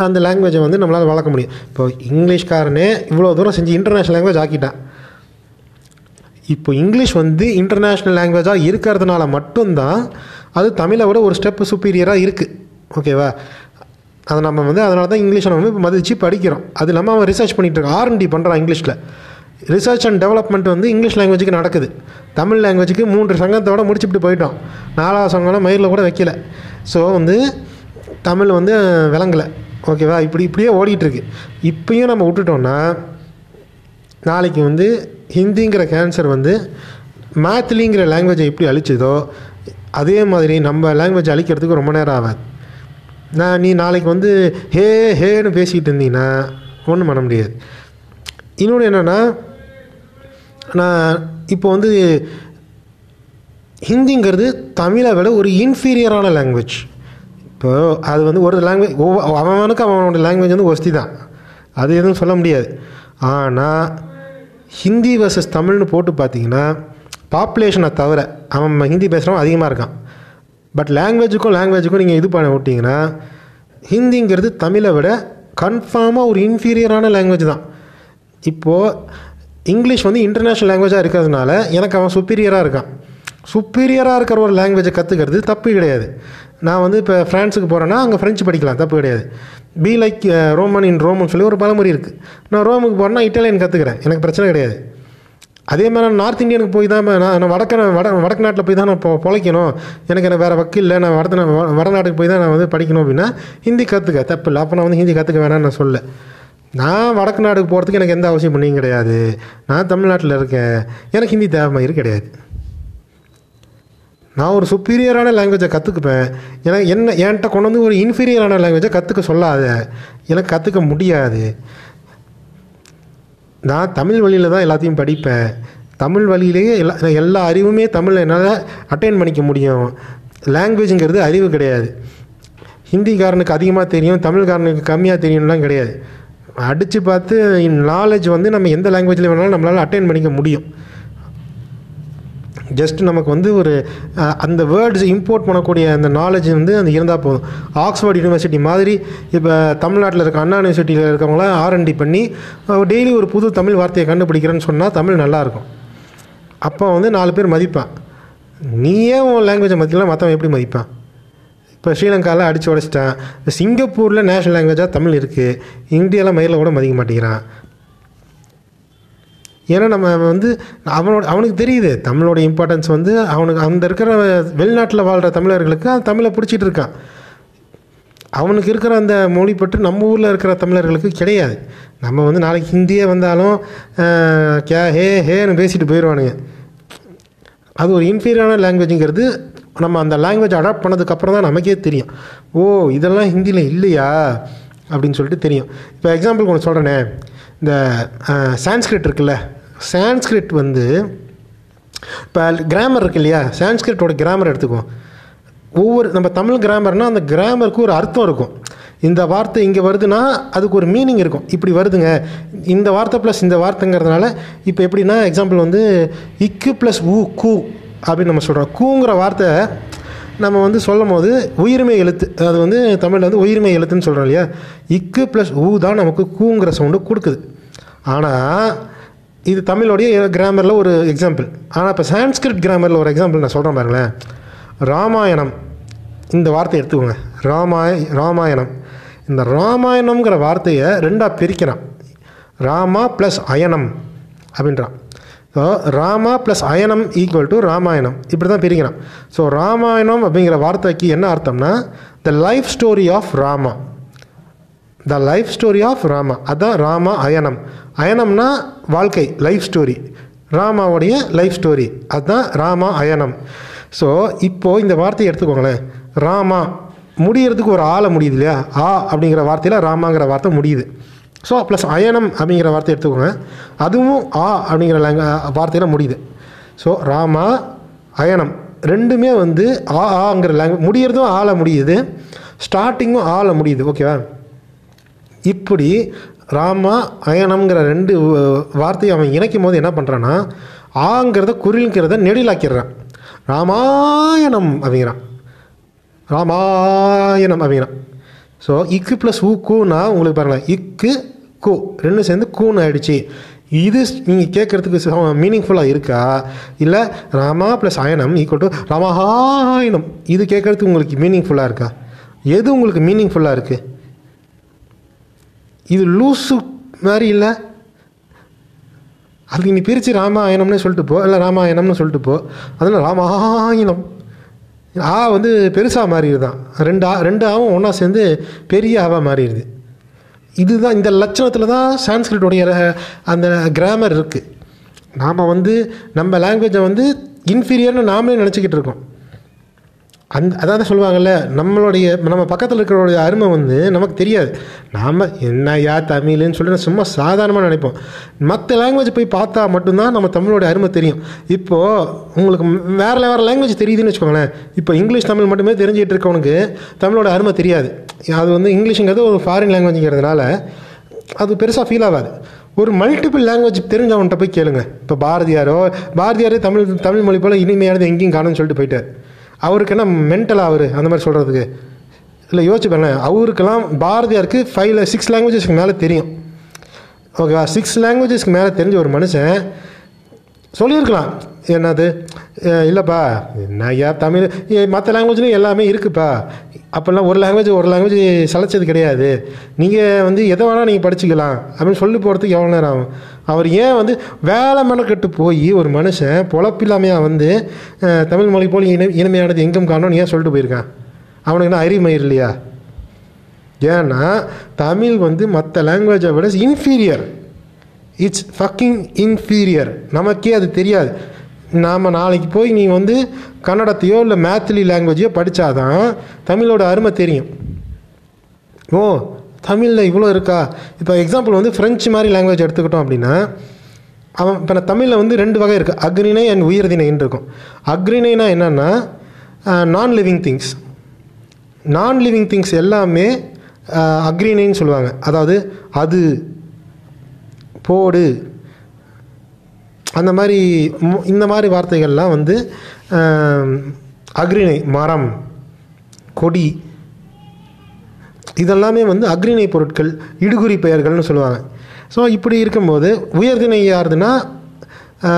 அந்த லாங்குவேஜை வந்து நம்மளால் வளர்க்க முடியும். இப்போ இங்கிலீஷ்காரனே இவ்வளோ தூரம் செஞ்சு இன்டர்நேஷ்னல் லாங்குவேஜ் ஆக்கிட்டான். இப்போ இங்கிலீஷ் வந்து இன்டர்நேஷ்னல் லாங்குவேஜாக இருக்கிறதுனால மட்டும்தான் அது தமிழை விட ஒரு ஸ்டெப் சுப்பீரியராக இருக்குது ஓகேவா அதை நம்ம வந்து அதனால தான் இங்கிலீஷை நம்ம இப்போ மதித்து படிக்கிறோம். அது இல்லாமல் அவன் ரிசர்ச் பண்ணிகிட்டு இருக்கான். ஆர்என்டி பண்ணுறான் இங்கிலீஷில். ரிசர்ச் அண்ட் டெவலப்மெண்ட் வந்து இங்கிலீஷ் லாங்குவேஜுக்கு நடக்குது. தமிழ் லாங்குவேஜுக்கு மூன்று சங்கத்தோட முடிச்சுட்டு போயிட்டோம். நாலாவது சங்கம்லாம் மயிரில் கூட வைக்கல. ஸோ வந்து தமிழ் வந்து விளங்கலை. ஓகேவா இப்படி இப்படியே ஓடிட்டுருக்கு. இப்பயும் நம்ம விட்டுட்டோம்னா நாளைக்கு வந்து ஹிந்திங்கிற கேன்சர் வந்து மேத்லிங்கிற லாங்குவேஜை எப்படி அழிச்சதோ அதே மாதிரி நம்ம லாங்குவேஜ் அழிக்கிறதுக்கு ரொம்ப நேரம் ஆகாது. நான் நீ நாளைக்கு வந்து ஹே ஹேன்னு பேசிக்கிட்டு இருந்தீங்கன்னா ஒன்றும் பண்ண முடியாது. இன்னொன்று என்னென்னா நான் இப்போ வந்து ஹிந்திங்கிறது தமிழை விட ஒரு இன்ஃபீரியரான லாங்குவேஜ் இப்போ அது வந்து ஒரு லாங்குவேஜ் ஒவ்வொரு அவனுக்கு அவனோட லாங்குவேஜ் வந்து ஒஸ்தி தான். அது எதுவும் சொல்ல முடியாது. ஆனால் ஹிந்தி வர்சஸ் தமிழ்னு போட்டு பார்த்தீங்கன்னா பாப்புலேஷனை தவிர அவன் ஹிந்தி பேசுகிறவன் அதிகமாக இருக்கான். பட் லாங்குவேஜுக்கும் லாங்குவேஜுக்கும் நீங்கள் இது பண்ண விட்டிங்கன்னா ஹிந்திங்கிறது தமிழை விட கன்ஃபார்மாக ஒரு இன்ஃபீரியரான லாங்குவேஜ் தான். இப்போது இங்கிலீஷ் வந்து இன்டர்நேஷ்னல் லாங்குவேஜாக இருக்கிறதுனால எனக்கு அவன் சுப்பீரியராக இருக்கான். சுப்பீரியராக இருக்கிற ஒரு லாங்குவேஜை கற்றுக்கிறது தப்பு கிடையாது. நான் வந்து இப்போ ஃப்ரான்ஸுக்கு போகிறேன்னா அங்கே ஃப்ரெஞ்சு படிக்கலாம் தப்பு கிடையாது. Be like Roman in Roman சொல்லி ஒரு பழமொழி இருக்குது நான் ரோமுக்கு போகிறேன்னா இட்டாலியன் கற்றுக்கிறேன் எனக்கு பிரச்சனை கிடையாது. அதே மாதிரி நான் நார்த் இந்தியனுக்கு போய் தான் நான் நான் வடக்க வட வடக்கு நாட்டில் போய் தான் நான் பொழைக்கணும். எனக்கு எனக்கு வேறு வக்கு இல்லை. நான் வடத்து வ- வடநாட்டுக்கு போய் தான் நான் வந்து படிக்கணும் அப்படின்னா ஹிந்தி கற்றுக்க தப்பு இல்லை. அப்போ நான் வந்து ஹிந்தி கற்றுக்க வேணாம்னு நான் சொல்ல நான் வடக்கு நாடுக்கு போகிறதுக்கு எனக்கு எந்த அவசியம் பண்ணியும் கிடையாது. நான் தமிழ்நாட்டில் இருக்கேன். எனக்கு ஹிந்தி தேவை கிடையாது. நான் ஒரு சுப்பீரியரான லாங்குவேஜை கற்றுக்குப்பேன் எனக்கு என்ன என்கிட்ட கொண்டு வந்து ஒரு இன்ஃபீரியரான லாங்குவேஜை கற்றுக்க சொல்லாத. எனக்கு கற்றுக்க முடியாது. நான் தமிழ் வழியில் தான் எல்லாத்தையும் படிப்பேன். தமிழ் வழியிலேயே எல்லா எல்லா அறிவுமே தமிழில் என்னால் அட்டைன் பண்ணிக்க முடியும். லாங்குவேஜுங்கிறது அறிவு கிடையாது. ஹிந்திக்காரனுக்கு அதிகமாக தெரியும் தமிழ்காரனுக்கு கம்மியாக தெரியும்லாம் கிடையாது. அடித்து பார்த்து நாலேஜ் வந்து நம்ம எந்த லாங்குவேஜில் வேணாலும் நம்மளால் அட்டைன் பண்ணிக்க முடியும். ஜஸ்ட் நமக்கு வந்து ஒரு அந்த வேர்ட்ஸ் இம்போர்ட் பண்ணக்கூடிய அந்த நாலேஜ் வந்து அந்த இருந்தால் போதும். ஆக்ஸ்ஃபோர்ட் யூனிவர்சிட்டி மாதிரி இப்போ தமிழ்நாட்டில் இருக்க அண்ணா யூனிவர்சிட்டியில் இருக்கவங்களாம் ஆர்என்டி பண்ணி டெய்லி ஒரு புது தமிழ் வார்த்தையை கண்டுபிடிக்கிறேன்னு சொன்னால் தமிழ் நல்லாயிருக்கும் அப்போ வந்து நாலு பேர் மதிப்பான். நீயே உன் லாங்குவேஜை மதிக்கலாம் மற்றவன் எப்படி மதிப்பான்? இப்போ ஸ்ரீலங்காவில் அடித்து உடச்சிட்டான். சிங்கப்பூரில் நேஷனல் லாங்குவேஜாக தமிழ் இருக்குது இந்தியாவில் மயிலில் கூட மதிக்க மாட்டேங்கிறான். ஏன்னா நம்ம வந்து அவனோட அவனுக்கு தெரியுது தமிழோட இம்பார்ட்டன்ஸ் வந்து அவனுக்கு அந்த இருக்கிற வெளிநாட்டில் வாழ்கிற தமிழர்களுக்கு அந்த தமிழை பிடிச்சிட்டு இருக்கான். அவனுக்கு இருக்கிற அந்த மொழி பற்று நம்ம ஊரில் இருக்கிற தமிழர்களுக்கு கிடையாது. நம்ம வந்து நாளைக்கு ஹிந்தியே வந்தாலும் கே ஹே ஹேன்னு பேசிட்டு போயிடுவானுங்க அது ஒரு இன்ஃபீரியரான லாங்குவேஜுங்கிறது நம்ம அந்த லாங்குவேஜ் அடாப்ட் பண்ணதுக்கப்புறம் தான் நமக்கே தெரியும். ஓ இதெல்லாம் ஹிந்தியில் இல்லையா? அப்படின்னு சொல்லிட்டு தெரியும். இப்போ எக்ஸாம்பிள் ஒன்று சொல்கிறேனே இந்த சான்ஸ்கிரிட் இருக்குல்ல. சான்ஸ்கிரிட் வந்து இப்போ கிராமர் இருக்கு இல்லையா? சான்ஸ்கிரிட்டோட கிராமர் எடுத்துக்குவோம். ஒவ்வொரு நம்ம தமிழ் கிராமர்னால் அந்த கிராமருக்கு ஒரு அர்த்தம் இருக்கும். இந்த வார்த்தை இங்கே வருதுன்னா அதுக்கு ஒரு மீனிங் இருக்கும். இப்படி வருதுங்க. இந்த வார்த்தை ப்ளஸ் இந்த வார்த்தைங்கிறதுனால இப்போ எப்படின்னா எக்ஸாம்பிள் வந்து இக்கு ப்ளஸ் ஊ கூ. அப்படின்னு நம்ம சொல்கிறோம் கூங்கிற வார்த்தை நம்ம வந்து சொல்லும் போது உயிர்மை எழுத்து அது வந்து தமிழில் வந்து உயிர்மை எழுத்துன்னு சொல்கிறோம் இல்லையா? இக்கு ப்ளஸ் ஊ தான் நமக்கு கூங்கிற சவுண்டு கொடுக்குது. ஆனால் இது தமிழோடைய கிராமரில் ஒரு எக்ஸாம்பிள் ஆனால் இப்போ சான்ஸ்கிரிட் கிராமரில் ஒரு எக்ஸாம்பிள் நான் சொல்கிறேன் பாருங்களேன். ராமாயணம் இந்த வார்த்தையை எடுத்துக்கோங்க. ராமாய ராமாயணம். இந்த ராமாயணம்ங்கிற வார்த்தையை ரெண்டாக பிரிக்கிறான். ராமா ப்ளஸ் அயனம் அப்படின்றான். ஸோ ராமா ப்ளஸ் அயனம் ஈக்குவல் டு ராமாயணம் இப்படி தான் பிரிக்கிறான். ஸோ ராமாயணம் அப்படிங்கிற வார்த்தைக்கு என்ன அர்த்தம்னா the life story of Rama the life story of Rama அதுதான் ராமா அயனம் அயனம்னா வாழ்க்கை லைஃப் ஸ்டோரி ராமாவுடைய லைஃப் ஸ்டோரி அதுதான் ராமா அயனம் ஸோ இப்போது இந்த வார்த்தையை எடுத்துக்கோங்களேன். ராமா முடியறதுக்கு ஒரு ஆளை முடியுது இல்லையா? ஆ அப்படிங்கிற வார்த்தையில் ராமாங்கிற வார்த்தை முடியுது. ஸோ ப்ளஸ் அயனம் அப்படிங்கிற வார்த்தை எடுத்துக்கோங்க. அதுவும் ஆ அப்படிங்கிற லேங்க வார்த்தையில் முடியுது. ஸோ ராமா அயனம் ரெண்டுமே வந்து ஆ ஆங்கிற லேங்குவேஜ் முடியறதும் ஆள முடியுது. ஸ்டார்டிங்கும் ஆள முடியுது. ஓகேவா இப்படி ராமா அயனம்ங்கிற ரெண்டு வார்த்தையை அவன் இணைக்கும் போது என்ன பண்ணுறான்னா ஆங்கிறத குரில்ங்கிறத நெடிலாக்கிடுறான். ராமாயணம் அப்படிங்கிறான். ராமாயணம் அப்படிங்கிறான். ஸோ இக்கு ப்ளஸ் ஊ கூனா உங்களுக்கு பாருங்களேன் இக்கு கூ. ரெண்டும் சேர்ந்து கூன்னு ஆகிடுச்சு இது நீங்கள் கேட்குறதுக்கு மீனிங்ஃபுல்லாக இருக்கா? இல்லை ராமா ப்ளஸ் அயனம் ஈக்குவல் டு ராமஹாயனம். இது கேட்குறதுக்கு உங்களுக்கு மீனிங்ஃபுல்லாக இருக்கா? எது உங்களுக்கு மீனிங்ஃபுல்லாக இருக்குது இது லூசு மாதிரி இல்லை? அதுக்கு நீ பிரித்து ராமாயணம்னு சொல்லிட்டு போ. இல்லை ராமாயணம்னு சொல்லிட்டு போ. அதில் ராமாயணம் ஆ வந்து பெருசாக மாறிடுது தான் ரெண்டு ஆ ரெண்டு ஆவும் ஒன்றா சேர்ந்து பெரிய ஆவாக மாறிடுது. இதுதான் இந்த லட்சணத்தில் தான் சான்ஸ்கிரிட்டுடைய அந்த கிராமர் இருக்குது நாம் வந்து நம்ம லாங்குவேஜை வந்து இன்ஃபீரியர்னு நாமளே நினச்சிக்கிட்டு இருக்கோம். அந் அதான் சொல்லுவாங்கல்ல நம்மளுடைய நம்ம பக்கத்தில் இருக்கிறவருடைய அருமை வந்து நமக்கு தெரியாது. நாம் என்ன யா தமிழ்னு சொல்லிட்டு சும்மா சாதாரணமாக நினைப்போம். மற்ற லாங்குவேஜ் போய் பார்த்தா மட்டும்தான் நம்ம தமிழோட அருமை தெரியும். இப்போது உங்களுக்கு வேறு வேறு லாங்குவேஜ் தெரியுதுன்னு வச்சுக்கோங்களேன். இப்போ இங்கிலீஷ் தமிழ் மட்டுமே தெரிஞ்சுக்கிட்டு இருக்கவனுக்கு தமிழோட அருமை தெரியாது. அது வந்து இங்கிலீஷுங்கிறது ஒரு ஃபாரின் லாங்குவேஜுங்கிறதுனால அது பெருசாக ஃபீல் ஆகாது. ஒரு மல்டிபிள் லாங்குவேஜ் தெரிஞ்சவன்கிட்ட போய் கேளுங்க. இப்போ பாரதியாரோ பாரதியாரே தமிழ் தமிழ் மொழி போல் இனிமையானது எங்கேயும் காணும்னு சொல்லிட்டு போயிட்டார். அவருக்கு என்ன மென்டலாக அவர் அந்த மாதிரி சொல்கிறதுக்கு இல்லை யோசிச்சு பாருங்க அவருக்கெல்லாம் பாரதியாருக்கு ஃபைவ் சிக்ஸ் லாங்குவேஜஸ்க்கு மேலே தெரியும். ஓகேவா? சிக்ஸ் லாங்குவேஜஸ்க்கு மேலே தெரிஞ்ச ஒரு மனுஷன் சொல்லியிருக்கலாம். என்னது? இல்லைப்பா நான் யார் தமிழ் மற்ற லாங்குவேஜ்லையும் எல்லாமே இருக்குப்பா. அப்போல்லாம் ஒரு லாங்குவேஜ் ஒரு லாங்குவேஜ் சளைச்சது கிடையாது. நீங்கள் வந்து எதை வேணால் நீங்கள் படிச்சுக்கலாம். அப்படின்னு சொல்லி போகிறதுக்கு எவ்வளோ நேரம் ஆகும்? அவர் ஏன் வந்து வேலை மெனக்கெட்டு போய் ஒரு மனுஷன் பொழப்பில்லாமையாக வந்து தமிழ் மொழி போல் இனி இனிமையானது எங்கும் காணோன்னு ஏன் சொல்லிட்டு போயிருக்கான்? அவனுக்கு என்ன அறிமயிர் இல்லையா? ஏன்னா தமிழ் வந்து மற்ற லாங்குவேஜை விட இன்ஃபீரியர் இட்ஸ் ஃபக்கிங் இன்ஃபீரியர் நமக்கே அது தெரியாது. நாம் நாளைக்கு போய் நீ வந்து கன்னடத்தையோ இல்லை மேத்திலி லாங்குவேஜையோ படித்தாதான் தமிழோட அருமை தெரியும். ஓ தமிழில் இவ்வளோ இருக்கா? இப்போ எக்ஸாம்பிள் வந்து ஃப்ரெஞ்சு மாதிரி லாங்குவேஜ் எடுத்துக்கிட்டோம் அப்படின்னா அவன் இப்போ நான் தமிழில் வந்து ரெண்டு வகை இருக்குது அக்ரிணை அண்ட் உயிர்திணைன்னு இருக்கும். அக்ரிணைனா என்னென்னா non living things non living things எல்லாமே அக்ரிணைன்னு சொல்லுவாங்க. அதாவது அது போடு. அந்த மாதிரி மு- இந்த மாதிரி வார்த்தைகள்லாம் வந்து அக்ரிணை மரம் கொடி இதெல்லாமே வந்து அக்ரிணை பொருட்கள் இடுகுறி பெயர்கள்னு சொல்லுவாங்க. ஸோ இப்படி இருக்கும்போது உயர்திணை யாருதுன்னா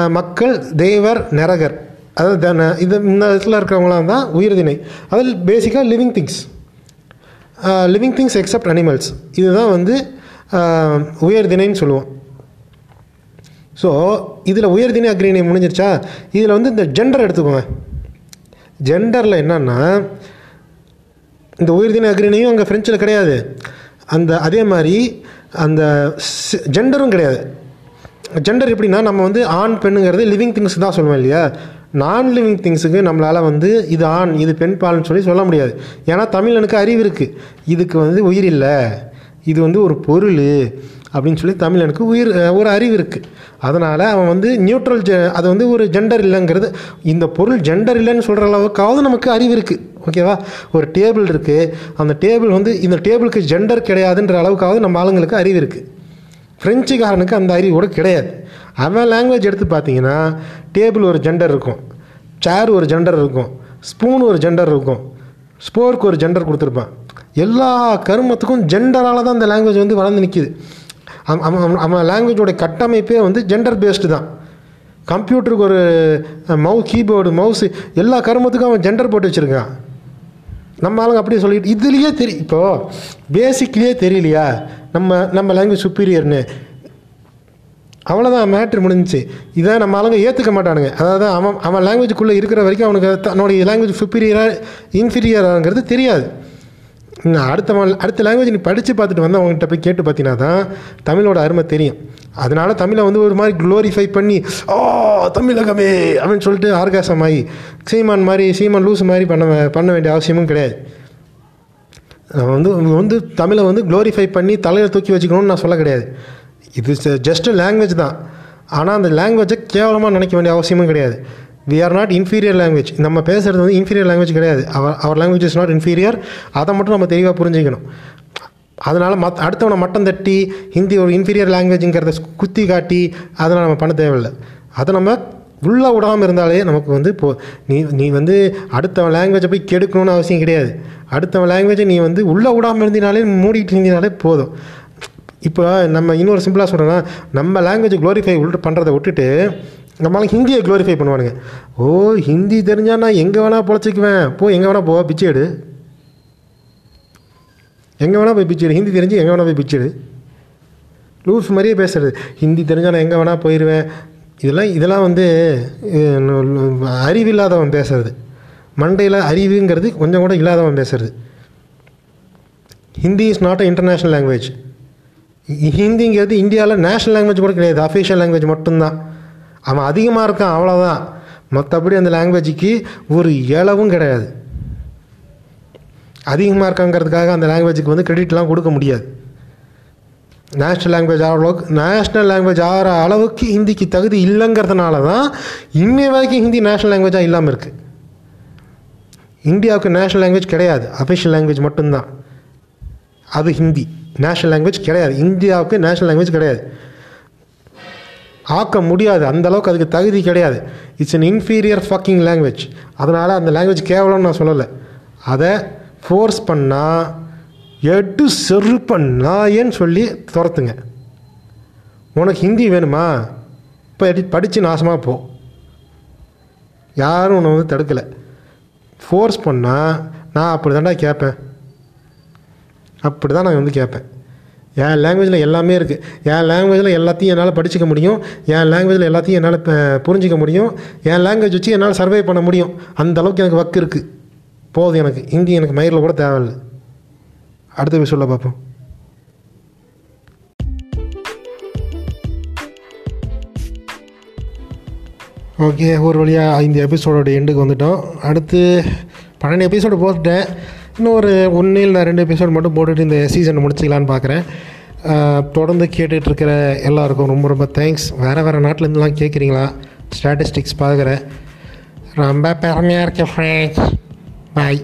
மக்கள் தேவர் நரகர். அதாவது தன- இது இந்த இடத்துல இருக்கிறவங்களாம் தான் உயர்திணை. அதில் பேசிக்காக living things living things except animals இதுதான் வந்து ஆஹ், உயர்திணைன்னு சொல்லுவோம். ஸோ இதில் உயர்தினை அக்ரிணை முடிஞ்சிருச்சா? இதில் வந்து இந்த ஜெண்டர் எடுத்துக்கோங்க. ஜெண்டரில் என்னன்னா இந்த உயர்தின அக்ரிணையும் அங்கே ஃப்ரெஞ்சில் கிடையாது. அந்த அதே மாதிரி அந்த ஜெண்டரும் கிடையாது. ஜெண்டர் எப்படின்னா நம்ம வந்து ஆண் பெண்ணுங்கிறது லிவிங் திங்ஸ் தான் சொல்லுவோம் இல்லையா? நான் லிவிங் திங்ஸுக்கு நம்மளால் வந்து இது ஆண் இது பெண் பால்னு சொல்லி சொல்ல முடியாது. ஏன்னா தமிழனுக்கு அறிவு இருக்குது இதுக்கு வந்து உயிர் இல்லை. இது வந்து ஒரு பொருள். அப்படின்னு சொல்லி தமிழனுக்கு உயிர் ஒரு அறிவு இருக்குது அதனால் அவன் வந்து நியூட்ரல் ஜெ அது வந்து ஒரு ஜெண்டர் இல்லைங்கிறது இந்த பொருள் ஜெண்டர் இல்லைன்னு சொல்கிற அளவுக்காவது நமக்கு அறிவு இருக்குது ஓகேவா ஒரு டேபிள் இருக்குது அந்த டேபிள் வந்து இந்த டேபிளுக்கு ஜெண்டர் கிடையாதுன்ற அளவுக்காவது நம்ம ஆளுங்களுக்கு அறிவு இருக்குது ஃப்ரெஞ்சுக்காரனுக்கு அந்த அறிவு கூட கிடையாது. அவன் லாங்குவேஜ் எடுத்து பார்த்தீங்கன்னா டேபிள் ஒரு ஜெண்டர் இருக்கும். சேர் ஒரு ஜெண்டர் இருக்கும். ஸ்பூன் ஒரு ஜெண்டர் இருக்கும். ஸ்போர்க்கு ஒரு ஜெண்டர் கொடுத்துருப்பான். எல்லா கருமத்துக்கும் ஜெண்டரால் தான் அந்த லாங்குவேஜ் வந்து வளர்ந்து நிற்கிது அவன் அவன் லாங்குவேஜோட கட்டமைப்பே வந்து ஜெண்டர் பேஸ்டு தான். கம்ப்யூட்டருக்கு ஒரு மவு கீபோர்டு மவுஸு எல்லா கருமத்துக்கும் அவன் ஜெண்டர் போட்டு வச்சுருக்கான். நம்ம ஆளுங்க அப்படியே சொல்லிட்டு இதுலேயே தெரியும் இப்போது பேசிக்லேயே தெரியலையா? நம்ம நம்ம லாங்குவேஜ் சுப்பீரியர்னு அவ்வளோதான் மேட்ரு முடிஞ்சிச்சு. இதை நம்ம ஆளுங்க ஏற்றுக்க மாட்டானுங்க. அதாவது அவன் அவன் லாங்குவேஜுக்குள்ளே இருக்கிற வரைக்கும் அவனுக்கு தன்னுடைய லாங்குவேஜ் சுப்பீரியராக இன்ஃபீரியராங்கிறது தெரியாது. அடுத்த அடுத்த லாங்குவேஜ் நீ படித்து பார்த்துட்டு வந்து அவங்ககிட்ட போய் கேட்டு பார்த்தீங்கன்னா தான் தமிழோட அருமை தெரியும். அதனால் தமிழை வந்து ஒரு மாதிரி க்ளோரிஃபை பண்ணி ஓ தமிழகமே அப்படின்னு சொல்லிட்டு ஆர்காசம் ஆகி சீமான் மாதிரி சீமான் லூஸ் மாதிரி பண்ண பண்ண வேண்டிய அவசியமும் கிடையாது. நான் வந்து வந்து தமிழை வந்து க்ளோரிஃபை பண்ணி தலையில் தூக்கி வச்சுக்கணும்னு நான் சொல்ல கிடையாது. இது ஜஸ்ட் லாங்குவேஜ் தான். ஆனால் அந்த லாங்குவேஜை கேவலமாக நினைக்க வேண்டிய அவசியமும் கிடையாது. We are not inferior language நம்ம பேசுகிறது வந்து இன்ஃபீரியர் லாங்குவேஜ் கிடையாது. Our our language is not inferior அதை மட்டும் நம்ம தெளிவாக புரிஞ்சுக்கணும். அதனால் மத் அடுத்தவனை மட்டம் தட்டி ஹிந்தி ஒரு இன்ஃபீரியர் லாங்குவேஜுங்கிறத குத்தி காட்டி அதெல்லாம் நம்ம பண்ண தேவையில்லை. அதை நம்ம உள்ளே விடாமல் இருந்தாலே நமக்கு வந்து போ நீ நீ வந்து அடுத்தவன் லாங்குவேஜை போய் கெடுக்கணும்னு அவசியம் கிடையாது. அடுத்தவன் லாங்குவேஜை நீ வந்து உள்ளே விடாமல் இருந்தினாலே மூடிட்டு இருந்தினாலே போதும். இப்போ நம்ம இன்னொரு சிம்பிளாக சொல்கிறேன்னா நம்ம லாங்குவேஜ் க்ளோரிஃபை உள்ள பண்ணுறதை விட்டுட்டு நம்மளால ஹிந்தியை க்ளோரிஃபை பண்ணுவானுங்க. ஓ ஹிந்தி தெரிஞ்சால் நான் எங்கே வேணால் பொழைச்சிக்குவேன். போ எங்கே வேணால் போவா பிச்சை எடு. எங்கே வேணால் போய் பிச்சை எடு. ஹிந்தி தெரிஞ்சு எங்கே வேணால் போய் பிச்சை எடு. லூஸ் மாதிரியே பேசுறது. ஹிந்தி தெரிஞ்சால் நான் எங்கே வேணால் போயிடுவேன் இதெல்லாம் இதெல்லாம் வந்து அறிவில்லாதவன் பேசுறது. மண்டையில் அறிவுங்கிறது கொஞ்சம் கூட இல்லாதவன் பேசுறது. Hindi is not a international language ஹிந்திங்கிறது இந்தியாவில் நேஷ்னல் லாங்குவேஜ் கூட கிடையாது. அஃபிஷியல் லாங்குவேஜ் மட்டும்தான். அவன் அதிகமாக இருக்கான் அவ்வளோதான் மற்றபடி அந்த லாங்குவேஜுக்கு ஒரு இளவும் கிடையாது. அதிகமாக இருக்காங்கிறதுக்காக அந்த லாங்குவேஜுக்கு வந்து கிரெடிட்லாம் கொடுக்க முடியாது. நேஷ்னல் லாங்குவேஜ் ஆகிற அளவுக்கு நேஷ்னல் லாங்குவேஜ் ஆகிற அளவுக்கு ஹிந்திக்கு தகுதி இல்லைங்கிறதுனால தான் இன்னை வரைக்கும் ஹிந்தி நேஷ்னல் லாங்குவேஜாக இல்லாமல் இருக்குது இந்தியாவுக்கு நேஷ்னல் லாங்குவேஜ் கிடையாது. அஃபிஷியல் லாங்குவேஜ் மட்டும்தான். அது ஹிந்தி. நேஷ்னல் லாங்குவேஜ் கிடையாது. இந்தியாவுக்கு நேஷ்னல் லாங்குவேஜ் கிடையாது. ஆக்க முடியாது. அந்தளவுக்கு அதுக்கு தகுதி கிடையாது. It's an inferior fucking language அதனால் அந்த லாங்குவேஜ் கேவலம்னு நான் சொல்லலை. அதை ஃபோர்ஸ் பண்ணால் எட்டு செருப்பண்ணா ஏன்னு சொல்லி துரத்துங்க. உனக்கு ஹிந்தி வேணுமா? இப்போ படித்து நாசமாக போ. யாரும் உன்னை வந்து தடுக்கலை. ஃபோர்ஸ் பண்ணால் நான் அப்படி தாண்டா கேட்பேன் அப்படி தான் நான் வந்து கேட்பேன் என் லாங்குவேஜில் எல்லாமே இருக்குது என் லாங்குவேஜில் எல்லாத்தையும் என்னால் படிச்சுக்க முடியும். என் லாங்குவேஜில் எல்லாத்தையும் என்னால் புரிஞ்சிக்க முடியும். என் லாங்குவேஜ் வச்சு என்னால் சர்வே பண்ண முடியும். அந்த அளவுக்கு எனக்கு வக்கு இருக்குது போதும் எனக்கு. ஹிந்தி எனக்கு மயிரில் கூட தேவையில்லை. அடுத்த விஷயம் பார்ப்போம். ஓகே ஒரு வழியாக இந்த எபிசோடோட எண்டுக்கு வந்துட்டோம். அடுத்து பன்னெண்டு எபிசோடு போட்டுட்டேன். இன்னும் ஒரு ஒன்று இல்லை ரெண்டு எபிசோட் மட்டும் போட்டுட்டு இந்த சீசனை முடிச்சிக்கலான்னு பார்க்குறேன் தொடர்ந்து கேட்டுட்ருக்கிற எல்லாருக்கும் ரொம்ப ரொம்ப தேங்க்ஸ் வேறு வேறு நாட்டிலேருந்துலாம் கேட்குறீங்களா ஸ்டாட்டிஸ்டிக்ஸ் பார்க்குறேன் ரொம்ப பெருமையாக இருக்கேன் ஃப்ரெண்ட்ஸ் பாய்